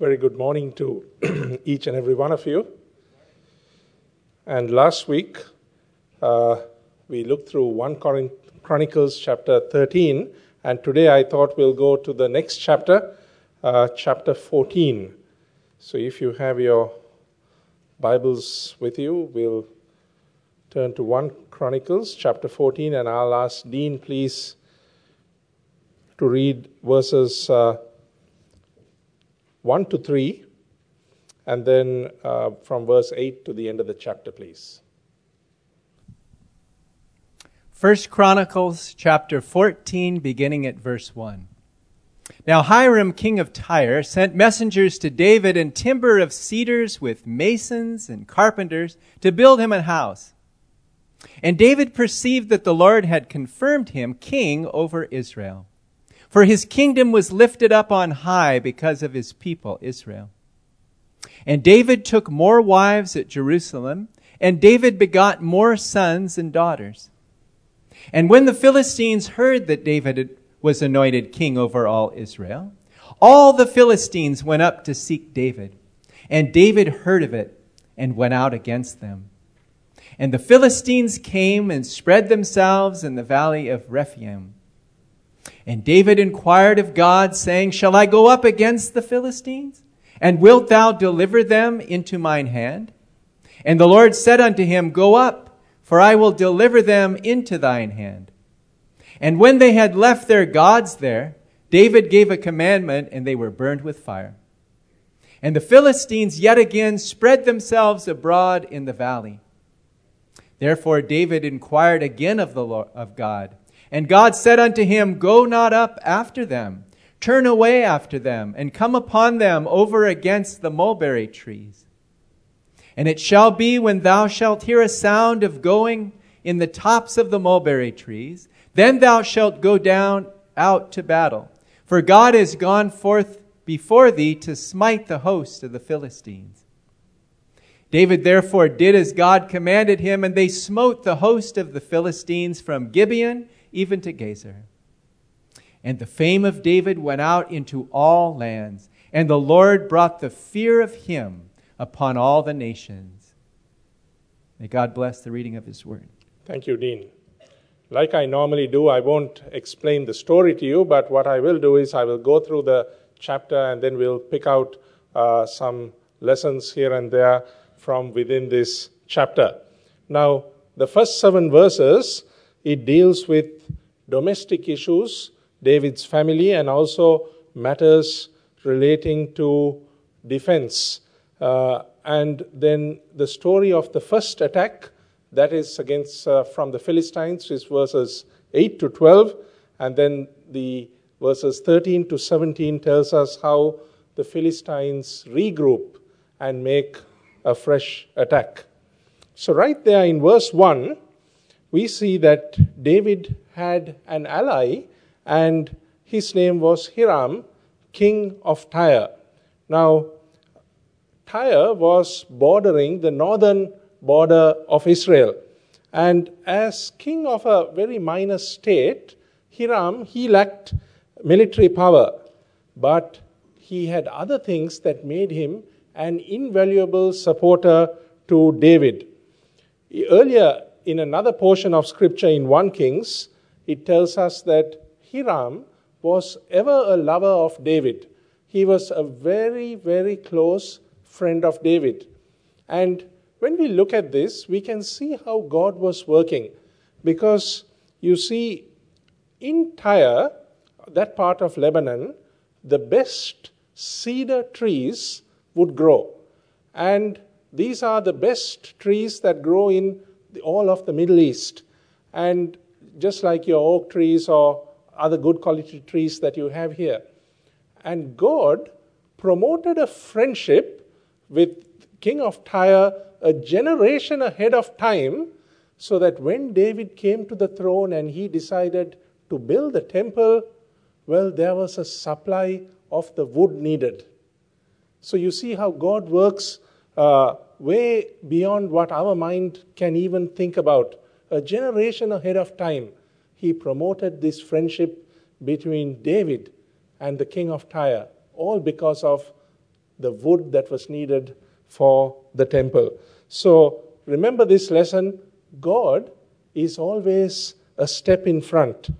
Very good morning to each and every one of you. And last week, uh, we looked through 1 Chronicles chapter 13, and today I thought we'll go to the next chapter, uh, chapter 14. So if you have your Bibles with you, we'll turn to 1 Chronicles chapter 14, and I'll ask Dean, please, to read verses uh, 1 to 3, and then uh, from verse 8 to the end of the chapter, please. First Chronicles chapter 14, beginning at verse 1. Now Hiram, king of Tyre, sent messengers to David and timber of cedars with masons and carpenters to build him a house. And David perceived that the Lord had confirmed him king over Israel. For his kingdom was lifted up on high because of his people, Israel. And David took more wives at Jerusalem, and David begot more sons and daughters. And when the Philistines heard that David was anointed king over all Israel, all the Philistines went up to seek David. And David heard of it and went out against them. And the Philistines came and spread themselves in the valley of Rephaim. And David inquired of God, saying, Shall I go up against the Philistines? And wilt thou deliver them into mine hand? And the Lord said unto him, Go up for I will deliver them into thine hand. And when they had left their gods there, David gave a commandment, and they were burned with fire. And the Philistines yet again spread themselves abroad in the valley. Therefore David inquired again of the Lord, of God, and God said unto him, Go not up after them, turn away after them, and come upon them over against the mulberry trees. And it shall be when thou shalt hear a sound of going in the tops of the mulberry trees, then thou shalt go down out to battle. For God is gone forth before thee to smite the host of the Philistines. David therefore did as God commanded him, and they smote the host of the Philistines from Gibeon even to Gezer. And the fame of David went out into all lands, and the Lord brought the fear of him upon all the nations. May God bless the reading of His word. Thank you, Dean. Like I normally do, I won't explain the story to you, but what I will do is I will go through the chapter and then we'll pick out uh, some lessons here and there from within this chapter. Now, the first seven verses, it deals with domestic issues, David's family, and also matters relating to defense. Uh, and then the story of the first attack, that is against uh, from the Philistines, is verses 8 to 12. And then the verses 13 to 17 tells us how the Philistines regroup and make a fresh attack. So, right there in verse 1, we see that David had an ally, and his name was Hiram, king of Tyre. Now, Tyre was bordering the northern border of Israel. And as king of a very minor state, Hiram, he lacked military power, but he had other things that made him an invaluable supporter to David. Earlier, in another portion of scripture in 1 Kings, it tells us that Hiram was ever a lover of David. He was a very, very close friend of David. And when we look at this, we can see how God was working. Because you see, in Tyre, that part of Lebanon, the best cedar trees would grow. And these are the best trees that grow in all of the Middle East. And just like your oak trees or other good quality trees that you have here. And God promoted a friendship with king of Tyre a generation ahead of time so that when David came to the throne and he decided to build the temple, well, there was a supply of the wood needed. So you see how God works uh, way beyond what our mind can even think about. A generation ahead of time, he promoted this friendship between David and the king of Tyre, all because of the wood that was needed for the temple. So remember this lesson God is always a step in front,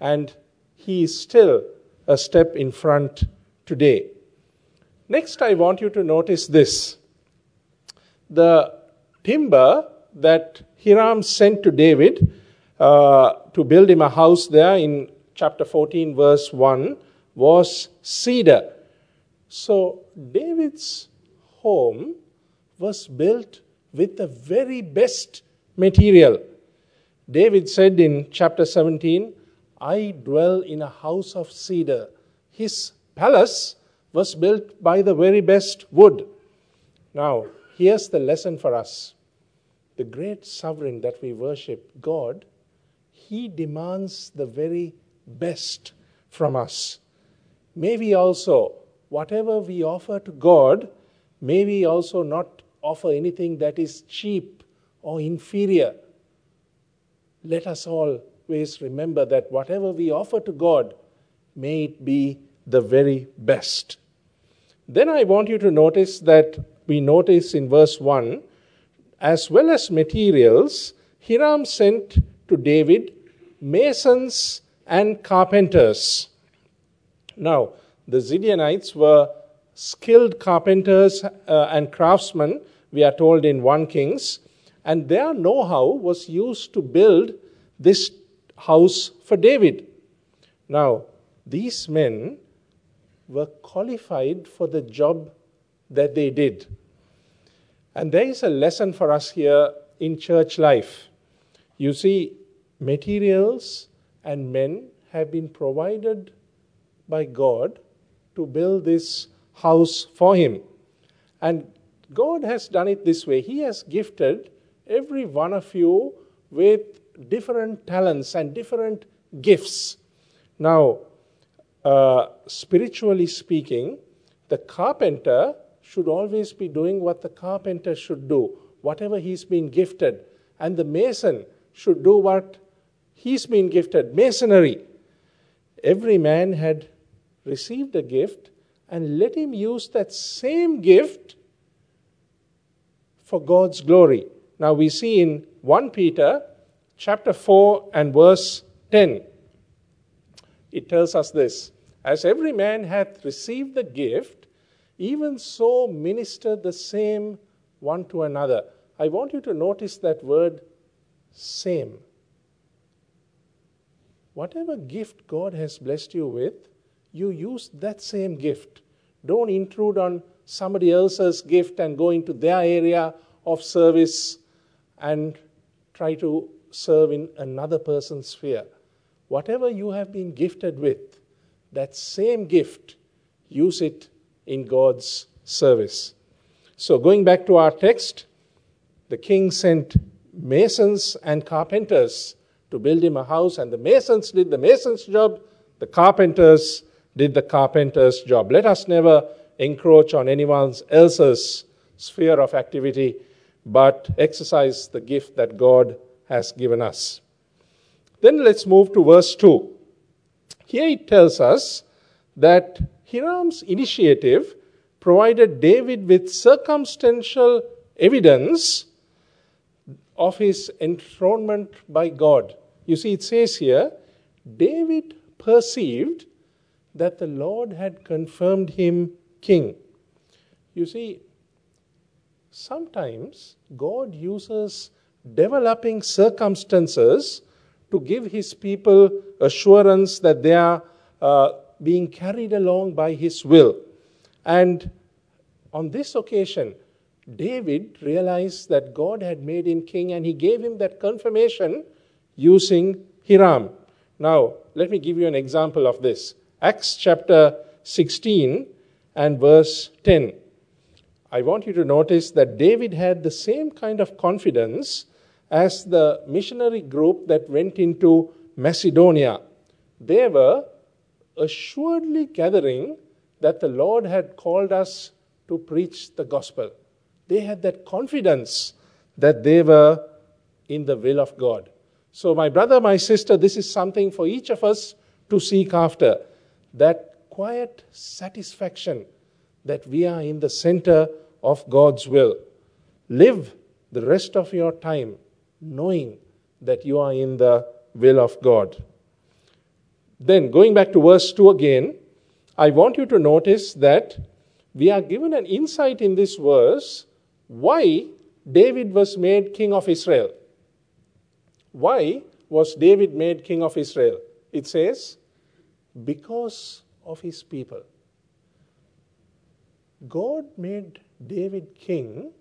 and He is still a step in front today. Next, I want you to notice this. The timber that Hiram sent to David uh, to build him a house there in chapter 14, verse 1, was cedar. So, David's home was built with the very best material. David said in chapter 17, I dwell in a house of cedar. His palace was built by the very best wood. Now, here's the lesson for us the great sovereign that we worship, God, He demands the very best from us. May we also, whatever we offer to God, may we also not offer anything that is cheap or inferior. Let us always remember that whatever we offer to God, may it be the very best. Then I want you to notice that we notice in verse 1 as well as materials, Hiram sent to David masons and carpenters. Now, the Zidonites were skilled carpenters uh, and craftsmen, we are told in 1 Kings, and their know how was used to build this house for David. Now, these men were qualified for the job that they did. And there is a lesson for us here in church life. You see, materials and men have been provided by God to build this house for Him. And God has done it this way He has gifted every one of you with different talents and different gifts. Now, uh, spiritually speaking, the carpenter should always be doing what the carpenter should do, whatever he's been gifted. And the mason should do what he's been gifted masonry. Every man had received a gift, and let him use that same gift for God's glory. Now we see in 1 Peter chapter 4 and verse 10 it tells us this as every man hath received the gift even so, minister the same one to another. I want you to notice that word same. Whatever gift God has blessed you with, you use that same gift. Don't intrude on somebody else's gift and go into their area of service and try to serve in another person's sphere. Whatever you have been gifted with, that same gift, use it in God's service. So, going back to our text, the king sent masons and carpenters to build him a house, and the masons did the mason's job, the carpenters did the carpenter's job. Let us never encroach on anyone else's sphere of activity, but exercise the gift that God has given us. Then let's move to verse 2. Here it tells us that Hiram's initiative provided David with circumstantial evidence of his enthronement by God. You see, it says here David perceived that the Lord had confirmed him king. You see, sometimes God uses developing circumstances to give his people assurance that they are uh, being carried along by his will. And on this occasion, David realized that God had made him king and he gave him that confirmation using Hiram. Now, let me give you an example of this. Acts chapter 16 and verse 10. I want you to notice that David had the same kind of confidence as the missionary group that went into Macedonia. They were assuredly gathering that the Lord had called us to preach the gospel. They had that confidence that they were in the will of God. So, my brother, my sister, this is something for each of us to seek after that quiet satisfaction that we are in the center of God's will. Live the rest of your time knowing that you are in the will of God. Then, going back to verse 2 again, I want you to notice that we are given an insight in this verse why David was made king of Israel. Why was David made king of Israel? It says, because of his people. God made David king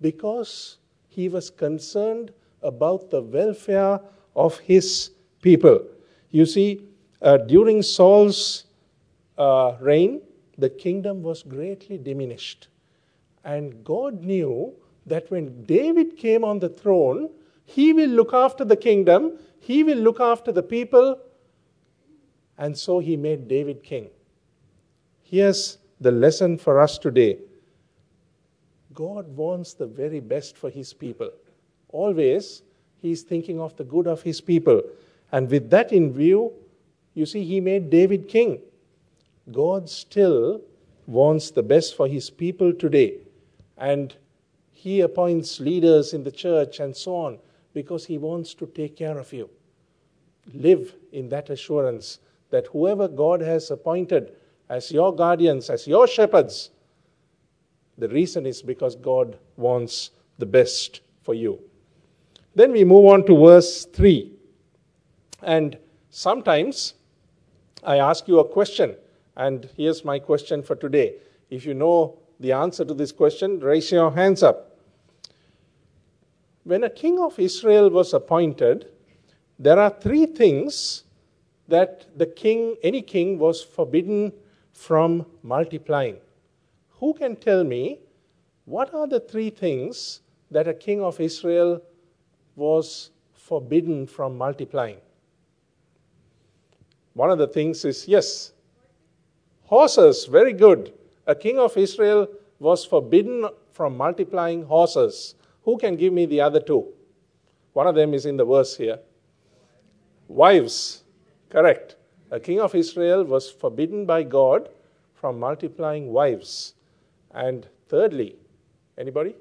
because he was concerned about the welfare of his people. You see, uh, during Saul's uh, reign, the kingdom was greatly diminished. And God knew that when David came on the throne, he will look after the kingdom, he will look after the people, and so he made David king. Here's the lesson for us today God wants the very best for his people. Always, he's thinking of the good of his people. And with that in view, you see, he made David king. God still wants the best for his people today. And he appoints leaders in the church and so on because he wants to take care of you. Live in that assurance that whoever God has appointed as your guardians, as your shepherds, the reason is because God wants the best for you. Then we move on to verse 3. And sometimes I ask you a question, and here's my question for today. If you know the answer to this question, raise your hands up. When a king of Israel was appointed, there are three things that the king, any king, was forbidden from multiplying. Who can tell me what are the three things that a king of Israel was forbidden from multiplying? One of the things is yes, horses, very good. A king of Israel was forbidden from multiplying horses. Who can give me the other two? One of them is in the verse here. Wives, correct. A king of Israel was forbidden by God from multiplying wives. And thirdly, anybody?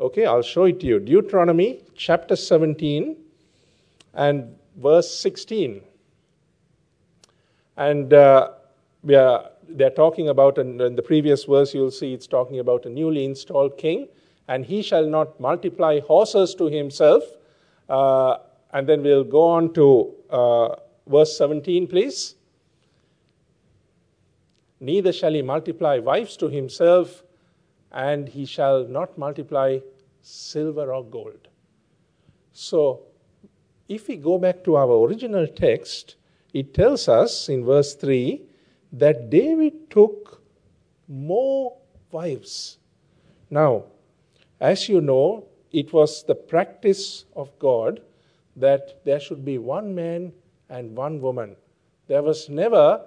Okay, I'll show it to you. Deuteronomy chapter 17 and verse 16. And uh, are, they're talking about, in, in the previous verse, you'll see it's talking about a newly installed king, and he shall not multiply horses to himself. Uh, and then we'll go on to uh, verse 17, please. Neither shall he multiply wives to himself, and he shall not multiply silver or gold. So, if we go back to our original text, it tells us in verse 3 that David took more wives. Now, as you know, it was the practice of God that there should be one man and one woman. There was never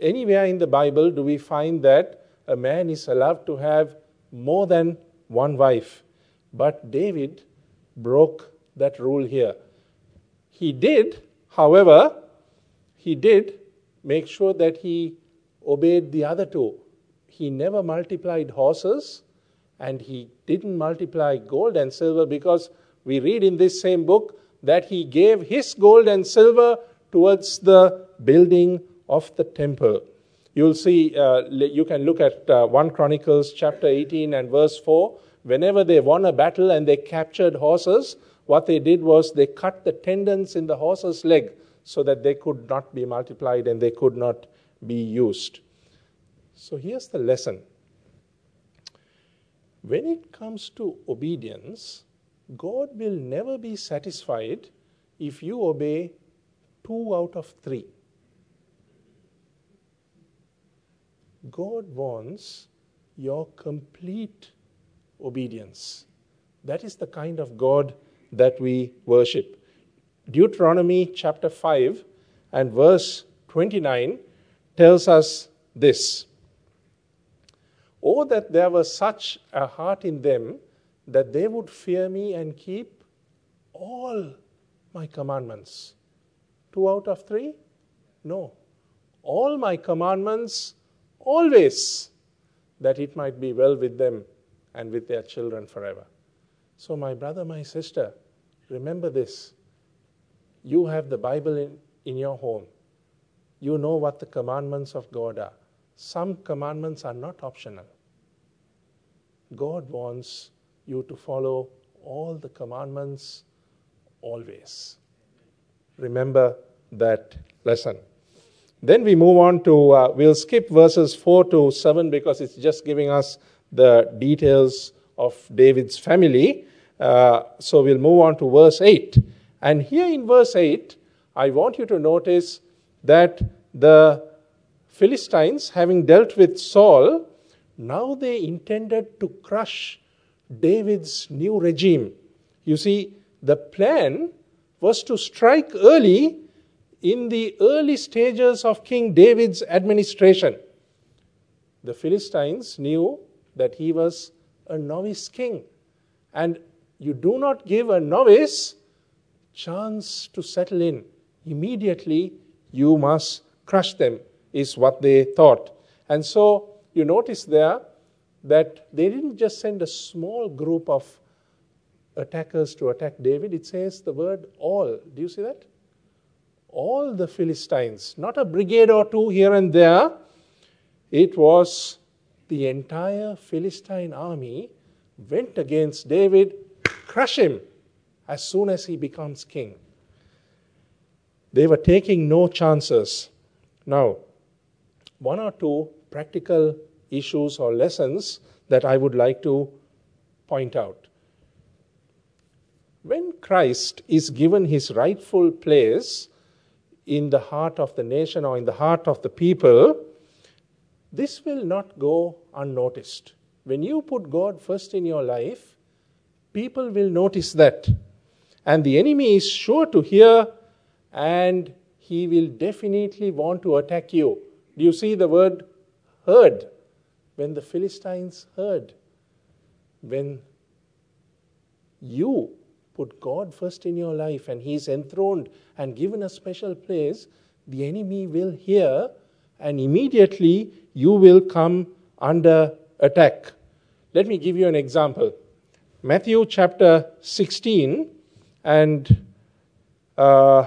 anywhere in the Bible do we find that a man is allowed to have more than one wife. But David broke that rule here. He did, however, he did make sure that he obeyed the other two. He never multiplied horses and he didn't multiply gold and silver because we read in this same book that he gave his gold and silver towards the building of the temple. You'll see, uh, you can look at uh, 1 Chronicles chapter 18 and verse 4. Whenever they won a battle and they captured horses, what they did was they cut the tendons in the horse's leg so that they could not be multiplied and they could not be used. So here's the lesson. When it comes to obedience, God will never be satisfied if you obey two out of three. God wants your complete obedience. That is the kind of God that we worship. Deuteronomy chapter 5 and verse 29 tells us this Oh, that there was such a heart in them that they would fear me and keep all my commandments. Two out of three? No. all my commandments always, that it might be well with them and with their children forever. So, my brother, my sister, remember this. You have the Bible in, in your home. You know what the commandments of God are. Some commandments are not optional. God wants you to follow all the commandments always. Remember that lesson. Then we move on to, uh, we'll skip verses 4 to 7 because it's just giving us the details of David's family. Uh, so we'll move on to verse 8. And here in verse 8, I want you to notice that the Philistines, having dealt with Saul, now they intended to crush David's new regime. You see, the plan was to strike early in the early stages of King David's administration. The Philistines knew that he was a novice king. And you do not give a novice chance to settle in. Immediately you must crush them, is what they thought. And so you notice there that they didn't just send a small group of attackers to attack David. It says the word all. Do you see that? All the Philistines, not a brigade or two here and there. It was the entire Philistine army went against David, crush him as soon as he becomes king. They were taking no chances. Now, one or two practical issues or lessons that I would like to point out. When Christ is given his rightful place in the heart of the nation or in the heart of the people, this will not go unnoticed. When you put God first in your life, people will notice that. And the enemy is sure to hear and he will definitely want to attack you. Do you see the word heard? When the Philistines heard, when you put God first in your life and He's enthroned and given a special place, the enemy will hear and immediately you will come under attack. Let me give you an example. Matthew chapter 16 and uh,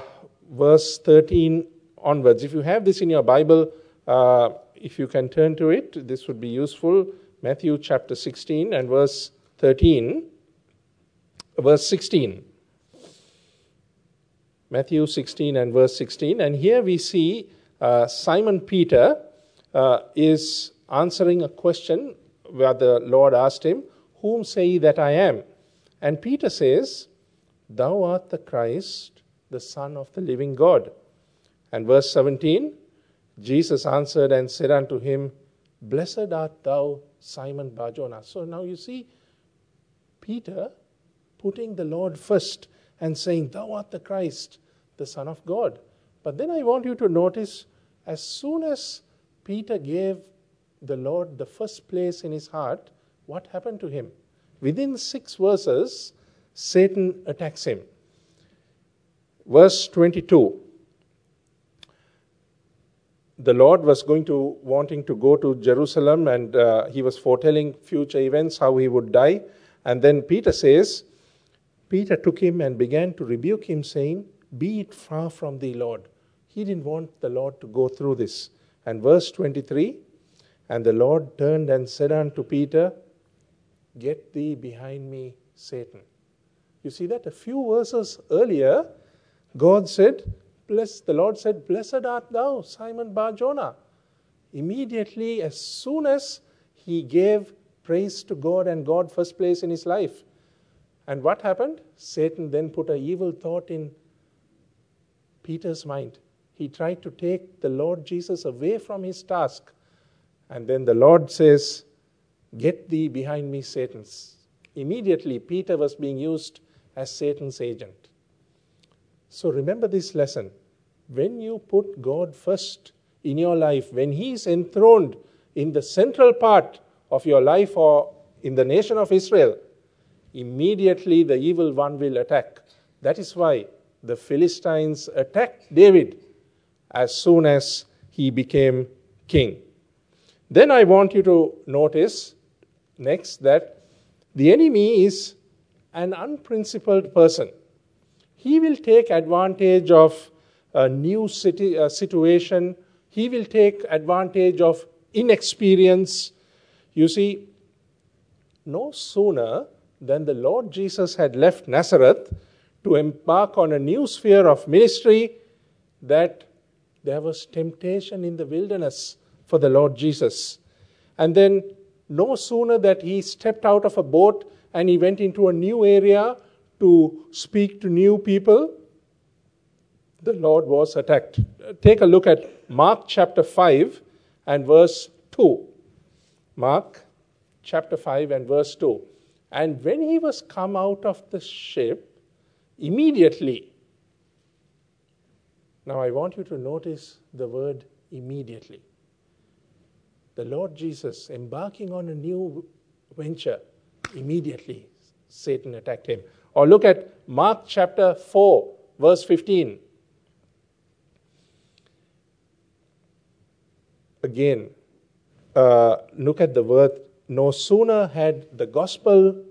verse 13 onwards. If you have this in your Bible, uh, if you can turn to it, this would be useful. Matthew chapter 16 and verse 13, verse 16. Matthew 16 and verse 16. And here we see uh, Simon Peter uh, is answering a question where the Lord asked him, Whom say ye that I am? And Peter says, Thou art the Christ, the Son of the living God. And verse 17, Jesus answered and said unto him, Blessed art thou, Simon Barjona. So now you see Peter putting the Lord first and saying, Thou art the Christ, the Son of God. But then I want you to notice as soon as Peter gave the Lord the first place in his heart, what happened to him? Within six verses, Satan attacks him. Verse 22 the Lord was going to wanting to go to Jerusalem, and uh, he was foretelling future events, how he would die. And then Peter says, Peter took him and began to rebuke him, saying, Be it far from thee, Lord. He didn't want the Lord to go through this. And verse 23 And the Lord turned and said unto Peter, Get thee behind me, Satan. You see that? A few verses earlier, God said, Bless, the Lord said, Blessed art thou, Simon Barjona. Immediately, as soon as he gave praise to God and God first place in his life. And what happened? Satan then put an evil thought in Peter's mind. He tried to take the Lord Jesus away from his task. And then the Lord says, Get thee behind me, Satan. Immediately, Peter was being used as Satan's agent. So remember this lesson when you put God first in your life, when He is enthroned in the central part of your life or in the nation of Israel, immediately the evil one will attack. That is why the Philistines attacked David as soon as he became king. Then I want you to notice next that the enemy is an unprincipled person. He will take advantage of a new city, a situation, he will take advantage of inexperience. You see, no sooner than the Lord Jesus had left Nazareth to embark on a new sphere of ministry that there was temptation in the wilderness for the Lord Jesus. And then, no sooner that he stepped out of a boat and he went into a new area to speak to new people, the Lord was attacked. Take a look at Mark chapter 5 and verse 2. Mark chapter 5 and verse 2. And when he was come out of the ship, immediately, now I want you to notice the word immediately. The Lord Jesus embarking on a new venture, immediately Satan attacked him. Or look at Mark chapter 4, verse 15. Again, uh, look at the word no sooner had the gospel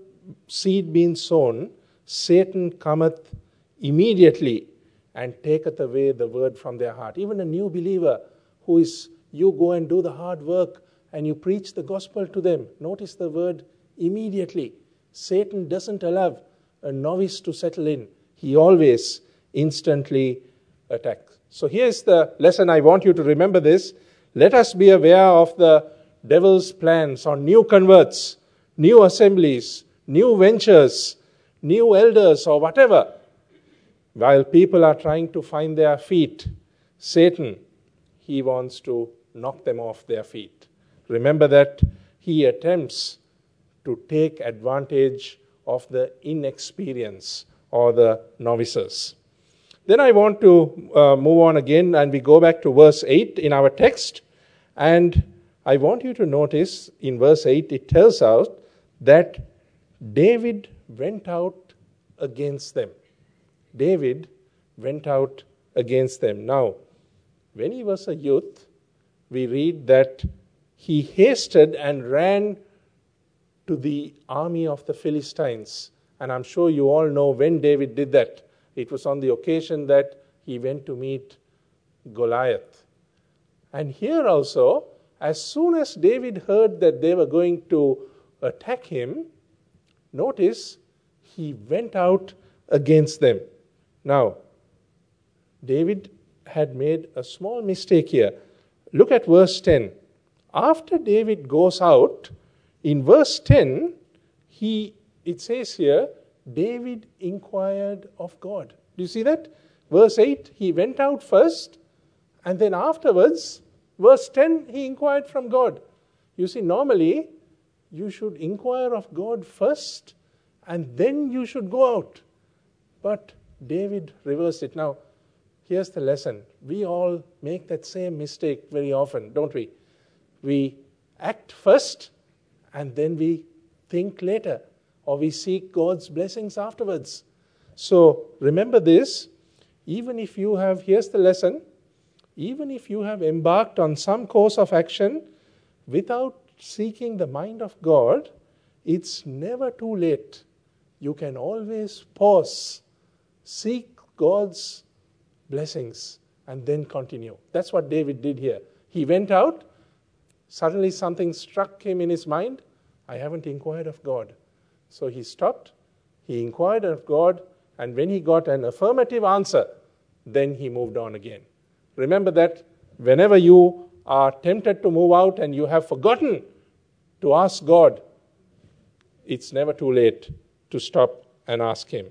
seed been sown, Satan cometh immediately and taketh away the word from their heart. Even a new believer who is, you go and do the hard work and you preach the gospel to them. Notice the word immediately. Satan doesn't allow a novice to settle in, he always instantly attacks. So here's the lesson I want you to remember this. Let us be aware of the devil's plans on new converts, new assemblies, new ventures, new elders, or whatever. While people are trying to find their feet, Satan, he wants to knock them off their feet. Remember that he attempts to take advantage of the inexperience or the novices. Then I want to uh, move on again and we go back to verse 8 in our text. And I want you to notice in verse 8, it tells us that David went out against them. David went out against them. Now, when he was a youth, we read that he hasted and ran to the army of the Philistines. And I'm sure you all know when David did that. It was on the occasion that he went to meet Goliath. And here also, as soon as David heard that they were going to attack him, notice he went out against them. Now, David had made a small mistake here. Look at verse 10. After David goes out, in verse 10, he it says here, David inquired of God. Do you see that? Verse 8, he went out first, and then afterwards, Verse 10, he inquired from God. You see, normally you should inquire of God first and then you should go out. But David reversed it. Now, here's the lesson. We all make that same mistake very often, don't we? We act first and then we think later, or we seek God's blessings afterwards. So remember this even if you have, here's the lesson even if you have embarked on some course of action without seeking the mind of God, it's never too late. You can always pause, seek God's blessings, and then continue. That's what David did here. He went out, suddenly something struck him in his mind. I haven't inquired of God. So he stopped, he inquired of God, and when he got an affirmative answer, then he moved on again. Remember that whenever you are tempted to move out and you have forgotten to ask God, it's never too late to stop and ask Him.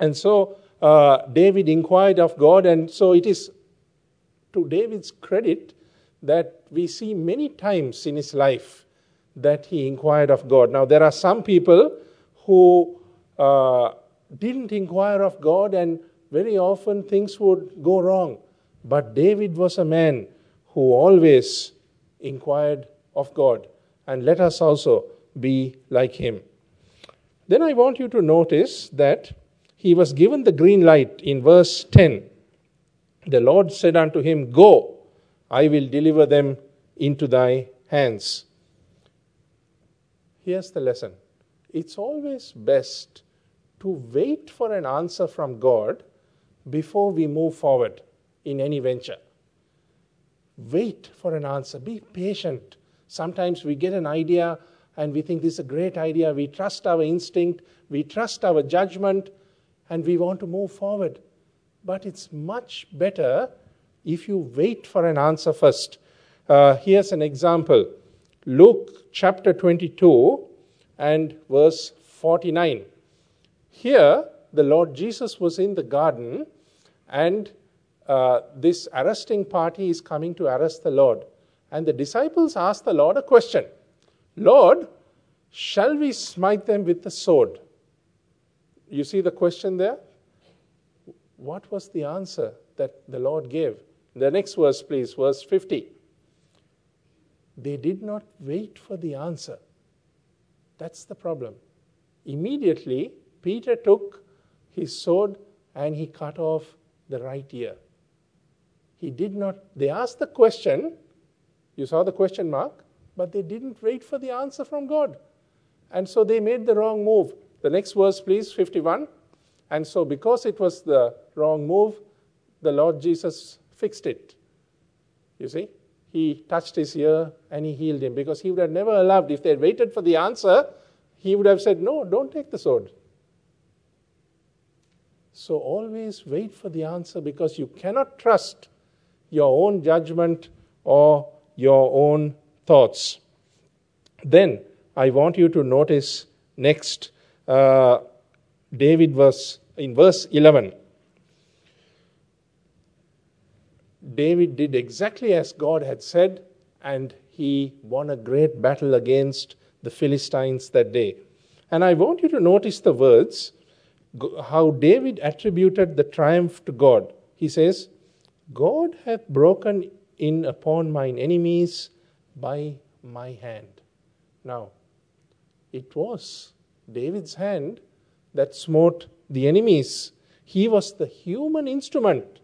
And so uh, David inquired of God, and so it is to David's credit that we see many times in his life that he inquired of God. Now, there are some people who uh, didn't inquire of God, and very often things would go wrong. But David was a man who always inquired of God. And let us also be like him. Then I want you to notice that he was given the green light in verse 10. The Lord said unto him, Go, I will deliver them into thy hands. Here's the lesson it's always best to wait for an answer from God before we move forward in any venture. Wait for an answer, be patient. Sometimes we get an idea and we think this is a great idea. We trust our instinct, we trust our judgment, and we want to move forward. But it's much better if you wait for an answer first. Uh, here's an example Luke chapter 22 and verse 49. Here, the Lord Jesus was in the garden, and uh, this arresting party is coming to arrest the Lord. And the disciples asked the Lord a question Lord, shall we smite them with the sword? You see the question there? What was the answer that the Lord gave? The next verse, please, verse 50. They did not wait for the answer. That's the problem. Immediately, Peter took his sword and he cut off the right ear. He did not, they asked the question, you saw the question mark, but they didn't wait for the answer from God. And so they made the wrong move. The next verse, please, 51. And so, because it was the wrong move, the Lord Jesus fixed it. You see? He touched his ear and he healed him because he would have never allowed, if they had waited for the answer, he would have said, No, don't take the sword. So always wait for the answer because you cannot trust your own judgment or your own thoughts. Then I want you to notice next uh, David was in verse 11. David did exactly as God had said, and he won a great battle against the Philistines that day. And I want you to notice the words how David attributed the triumph to God. He says, God hath broken in upon mine enemies by my hand. Now, it was David's hand that smote the enemies. He was the human instrument.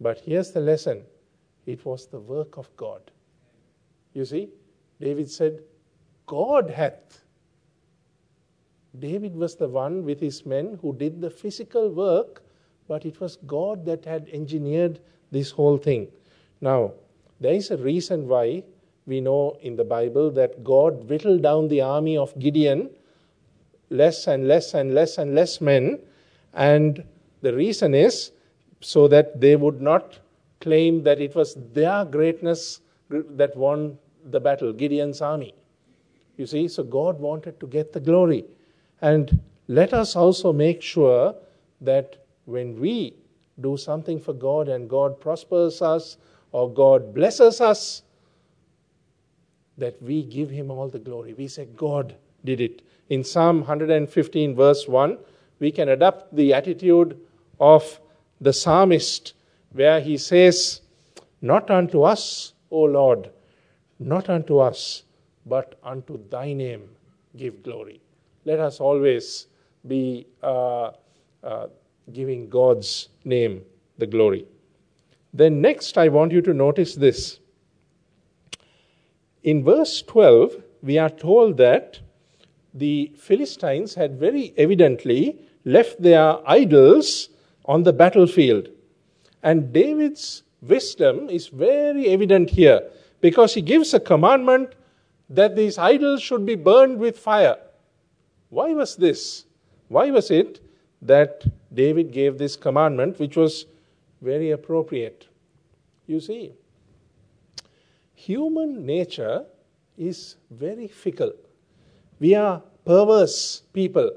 But here's the lesson it was the work of God. You see, David said, God hath. David was the one with his men who did the physical work, but it was God that had engineered this whole thing. Now, there is a reason why we know in the Bible that God whittled down the army of Gideon less and less and less and less men. And the reason is so that they would not claim that it was their greatness that won the battle, Gideon's army. You see, so God wanted to get the glory. And let us also make sure that when we do something for God and God prospers us or God blesses us, that we give Him all the glory. We say, God did it. In Psalm 115, verse 1, we can adopt the attitude of the psalmist where he says, Not unto us, O Lord, not unto us, but unto thy name give glory. Let us always be uh, uh, giving God's name the glory. Then, next, I want you to notice this. In verse 12, we are told that the Philistines had very evidently left their idols on the battlefield. And David's wisdom is very evident here because he gives a commandment that these idols should be burned with fire. Why was this? Why was it that David gave this commandment, which was very appropriate? You see, human nature is very fickle. We are perverse people,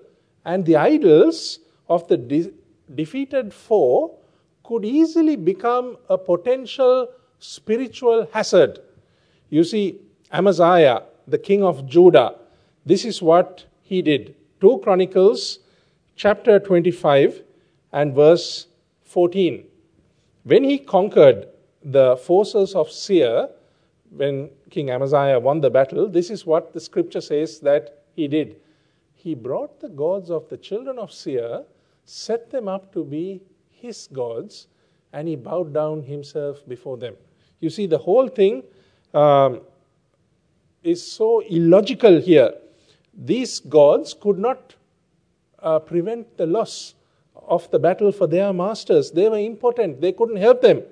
and the idols of the de- defeated foe could easily become a potential spiritual hazard. You see, Amaziah, the king of Judah, this is what he did. 2 Chronicles chapter 25 and verse 14. When he conquered the forces of Seir, when King Amaziah won the battle, this is what the scripture says that he did. He brought the gods of the children of Seir, set them up to be his gods, and he bowed down himself before them. You see, the whole thing um, is so illogical here. These gods could not uh, prevent the loss of the battle for their masters. They were impotent, they couldn't help them.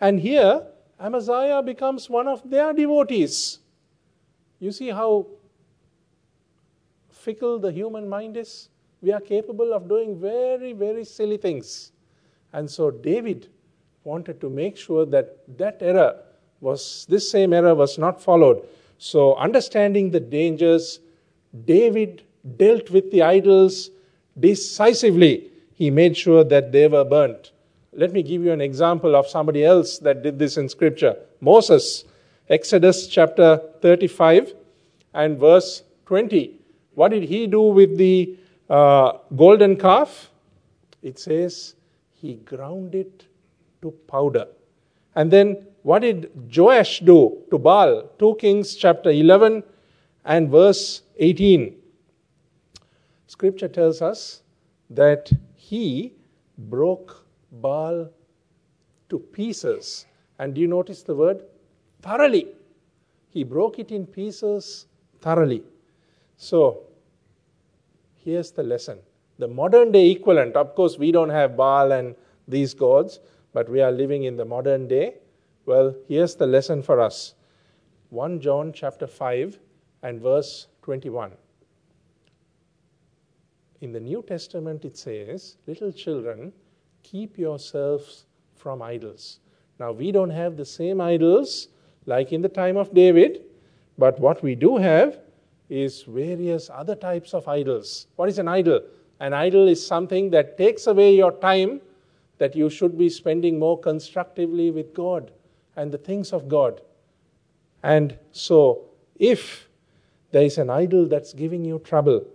And here, Amaziah becomes one of their devotees. You see how fickle the human mind is? We are capable of doing very, very silly things. And so David wanted to make sure that that error was, this same error was not followed. So, understanding the dangers, David dealt with the idols decisively. He made sure that they were burnt. Let me give you an example of somebody else that did this in Scripture Moses, Exodus chapter 35 and verse 20. What did he do with the uh, golden calf? It says he ground it to powder. And then what did Joash do to Baal? 2 Kings chapter 11 and verse 18. Scripture tells us that he broke Baal to pieces. And do you notice the word? Thoroughly. He broke it in pieces thoroughly. So, here's the lesson. The modern day equivalent, of course, we don't have Baal and these gods, but we are living in the modern day. Well, here's the lesson for us 1 John chapter 5 and verse 21. In the New Testament, it says, Little children, keep yourselves from idols. Now, we don't have the same idols like in the time of David, but what we do have is various other types of idols. What is an idol? An idol is something that takes away your time that you should be spending more constructively with God and the things of God. And so, if there is an idol that's giving you trouble,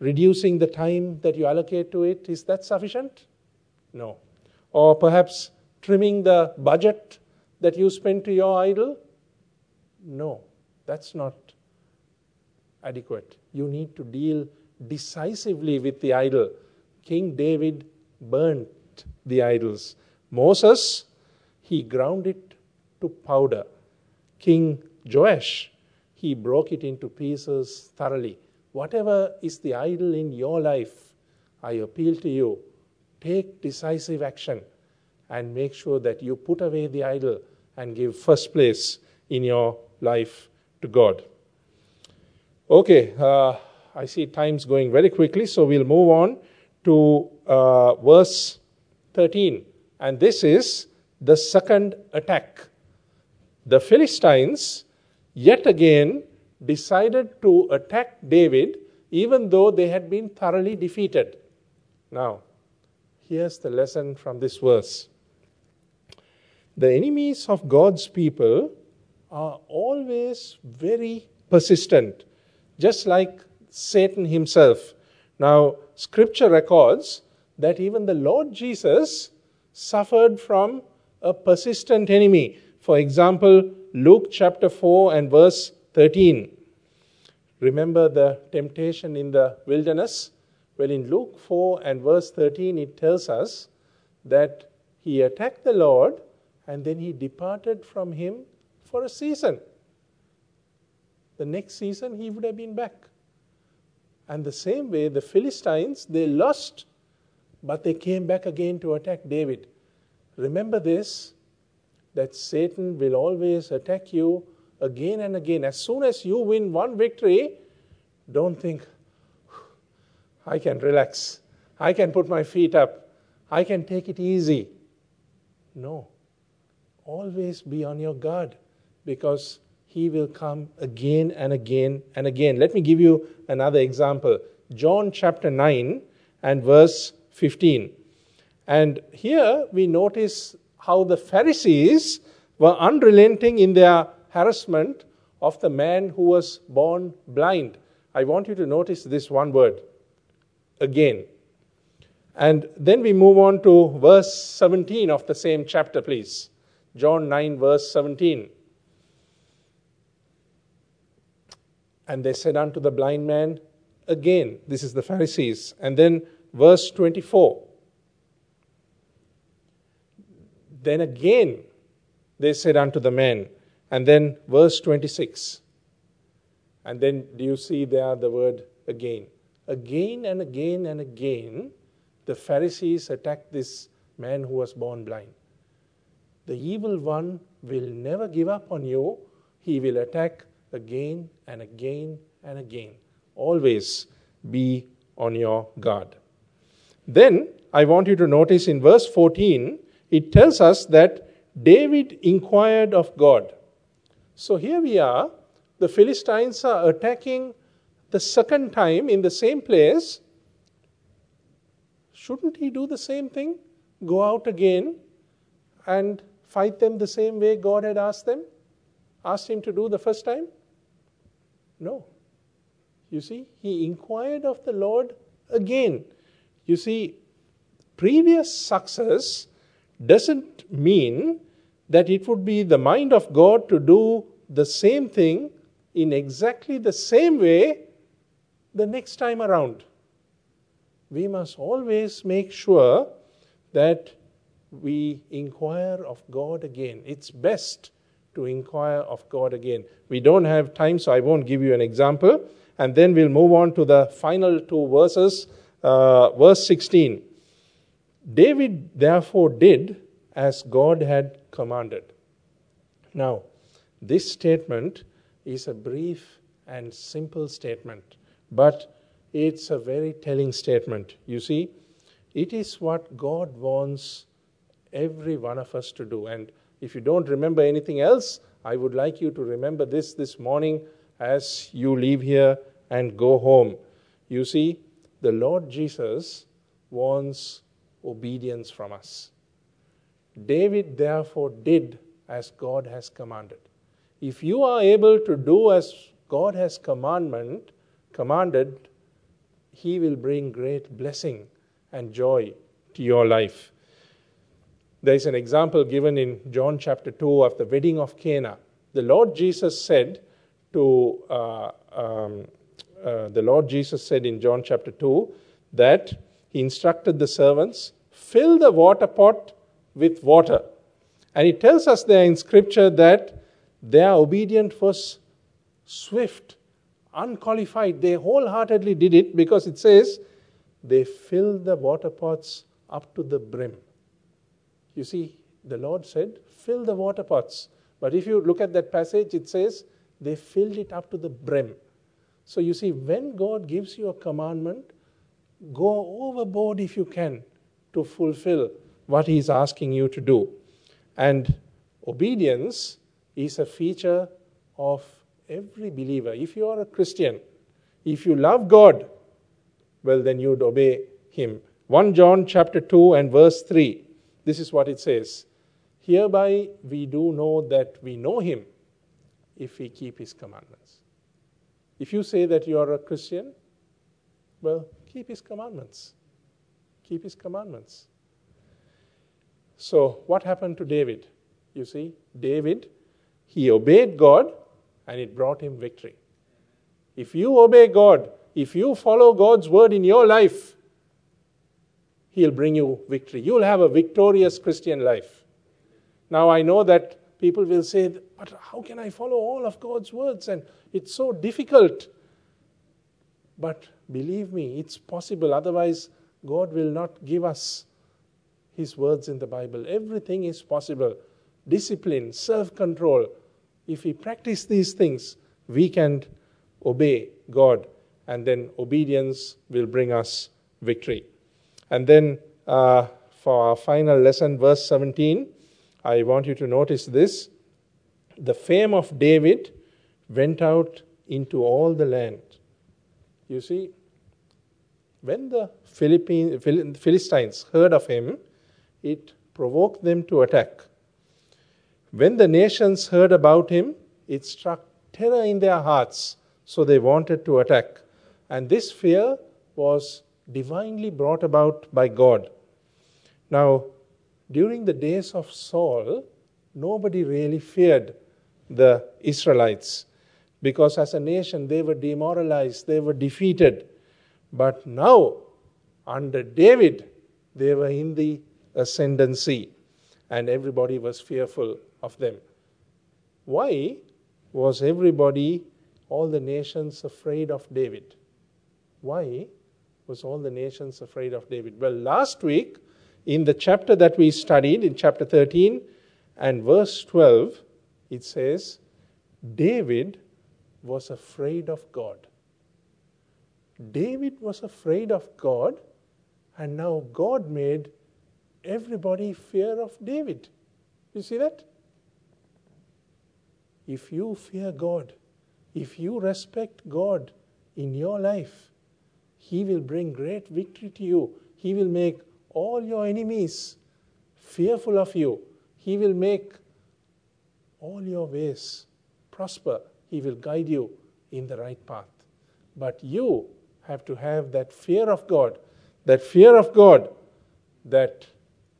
reducing the time that you allocate to it, is that sufficient? No. Or perhaps trimming the budget that you spend to your idol? No, that's not adequate. You need to deal decisively with the idol. King David burnt the idols. Moses, he ground it to powder. King Joash, he broke it into pieces thoroughly. Whatever is the idol in your life, I appeal to you, take decisive action and make sure that you put away the idol and give first place in your life to God. Okay, uh, I see time's going very quickly, so we'll move on to uh, verse 13. And this is the second attack. The Philistines yet again decided to attack David even though they had been thoroughly defeated. Now, here's the lesson from this verse the enemies of God's people are always very persistent, just like Satan himself. Now, scripture records that even the Lord Jesus suffered from a persistent enemy. For example, Luke chapter 4 and verse 13. Remember the temptation in the wilderness? Well, in Luke 4 and verse 13, it tells us that he attacked the Lord and then he departed from him for a season. The next season he would have been back. And the same way, the Philistines, they lost, but they came back again to attack David. Remember this that Satan will always attack you again and again. As soon as you win one victory, don't think, I can relax. I can put my feet up. I can take it easy. No always be on your guard because he will come again and again and again. Let me give you another example. John chapter 9 and verse 15. And here we notice how the Pharisees were unrelenting in their harassment of the man who was born blind. I want you to notice this one word again. And then we move on to verse 17 of the same chapter, please. John 9, verse 17. And they said unto the blind man, again, this is the Pharisees. And then verse 24. Then again, they said unto the men. And then verse 26. And then do you see there the word again? Again and again and again, the Pharisees attacked this man who was born blind. The evil one will never give up on you. He will attack again and again and again. Always be on your guard. Then I want you to notice in verse 14, it tells us that David inquired of God. So here we are, the Philistines are attacking the second time in the same place. Shouldn't he do the same thing? Go out again and fight them the same way God had asked them? Asked him to do the first time? No. You see, he inquired of the Lord again. You see, previous success doesn't mean that it would be the mind of God to do the same thing in exactly the same way the next time around. We must always make sure that we inquire of God again. It's best to inquire of God again. We don't have time, so I won't give you an example. And then we'll move on to the final two verses. Uh, verse 16 David therefore did as God had commanded. Now, this statement is a brief and simple statement, but it's a very telling statement. You see, it is what God wants every one of us to do. And if you don't remember anything else, I would like you to remember this this morning as you leave here and go home. You see, the Lord Jesus wants obedience from us. David therefore did as God has commanded. If you are able to do as God has commandment commanded, he will bring great blessing and joy to your life. There is an example given in John chapter 2 of the wedding of Cana. The Lord Jesus said to uh, um, uh, the Lord Jesus said in John chapter 2 that he instructed the servants, fill the water pot with water. And it tells us there in scripture that their obedience was swift, unqualified. They wholeheartedly did it because it says they filled the water pots up to the brim. You see, the Lord said, fill the water pots. But if you look at that passage, it says they filled it up to the brim. So you see, when God gives you a commandment, go overboard if you can to fulfill what He is asking you to do. And obedience is a feature of every believer. If you are a Christian, if you love God, well, then you'd obey Him. 1 John chapter 2 and verse 3. This is what it says. Hereby we do know that we know Him if we keep His commandments. If you say that you are a Christian, well, keep His commandments. Keep His commandments. So, what happened to David? You see, David, he obeyed God and it brought him victory. If you obey God, if you follow God's word in your life, He'll bring you victory. You'll have a victorious Christian life. Now, I know that people will say, but how can I follow all of God's words? And it's so difficult. But believe me, it's possible. Otherwise, God will not give us His words in the Bible. Everything is possible. Discipline, self control. If we practice these things, we can obey God, and then obedience will bring us victory. And then uh, for our final lesson, verse 17, I want you to notice this. The fame of David went out into all the land. You see, when the Philippine, Philistines heard of him, it provoked them to attack. When the nations heard about him, it struck terror in their hearts, so they wanted to attack. And this fear was divinely brought about by God. Now, during the days of Saul, nobody really feared the Israelites because as a nation they were demoralized, they were defeated. But now, under David, they were in the ascendancy and everybody was fearful of them. Why was everybody, all the nations, afraid of David? Why was all the nations afraid of David? Well, last week, in the chapter that we studied, in chapter 13 and verse 12, it says, David was afraid of God. David was afraid of God, and now God made everybody fear of David. You see that? If you fear God, if you respect God in your life, He will bring great victory to you. He will make all your enemies fearful of you. He will make all your ways prosper. He will guide you in the right path. But you have to have that fear of God, that fear of God that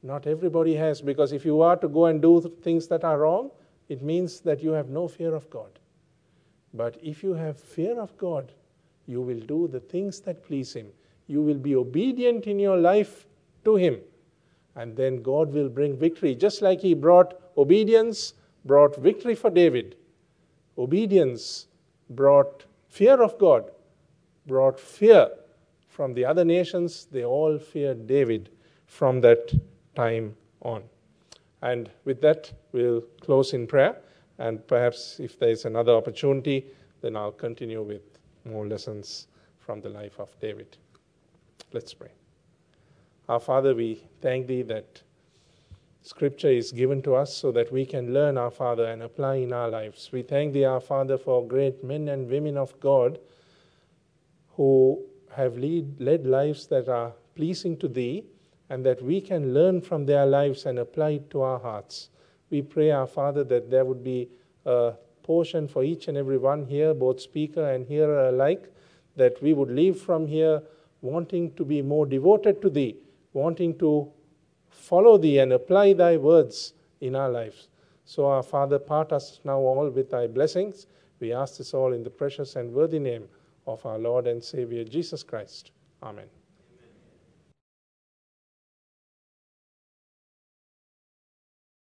not everybody has, because if you are to go and do things that are wrong, it means that you have no fear of God. But if you have fear of God, you will do the things that please Him. You will be obedient in your life to Him. And then God will bring victory. Just like He brought obedience, brought victory for David. Obedience brought fear of God, brought fear from the other nations. They all feared David from that time on. And with that, we'll close in prayer. And perhaps if there's another opportunity, then I'll continue with more lessons from the life of David. Let's pray. Our Father, we thank Thee that Scripture is given to us so that we can learn, our Father, and apply in our lives. We thank Thee, our Father, for great men and women of God who have lead, led lives that are pleasing to Thee and that we can learn from their lives and apply it to our hearts. We pray, our Father, that there would be a portion for each and every one here, both speaker and hearer alike, that we would leave from here wanting to be more devoted to Thee, wanting to follow Thee and apply Thy words in our lives. So, our Father, part us now all with Thy blessings. We ask this all in the precious and worthy name of our Lord and Savior Jesus Christ. Amen.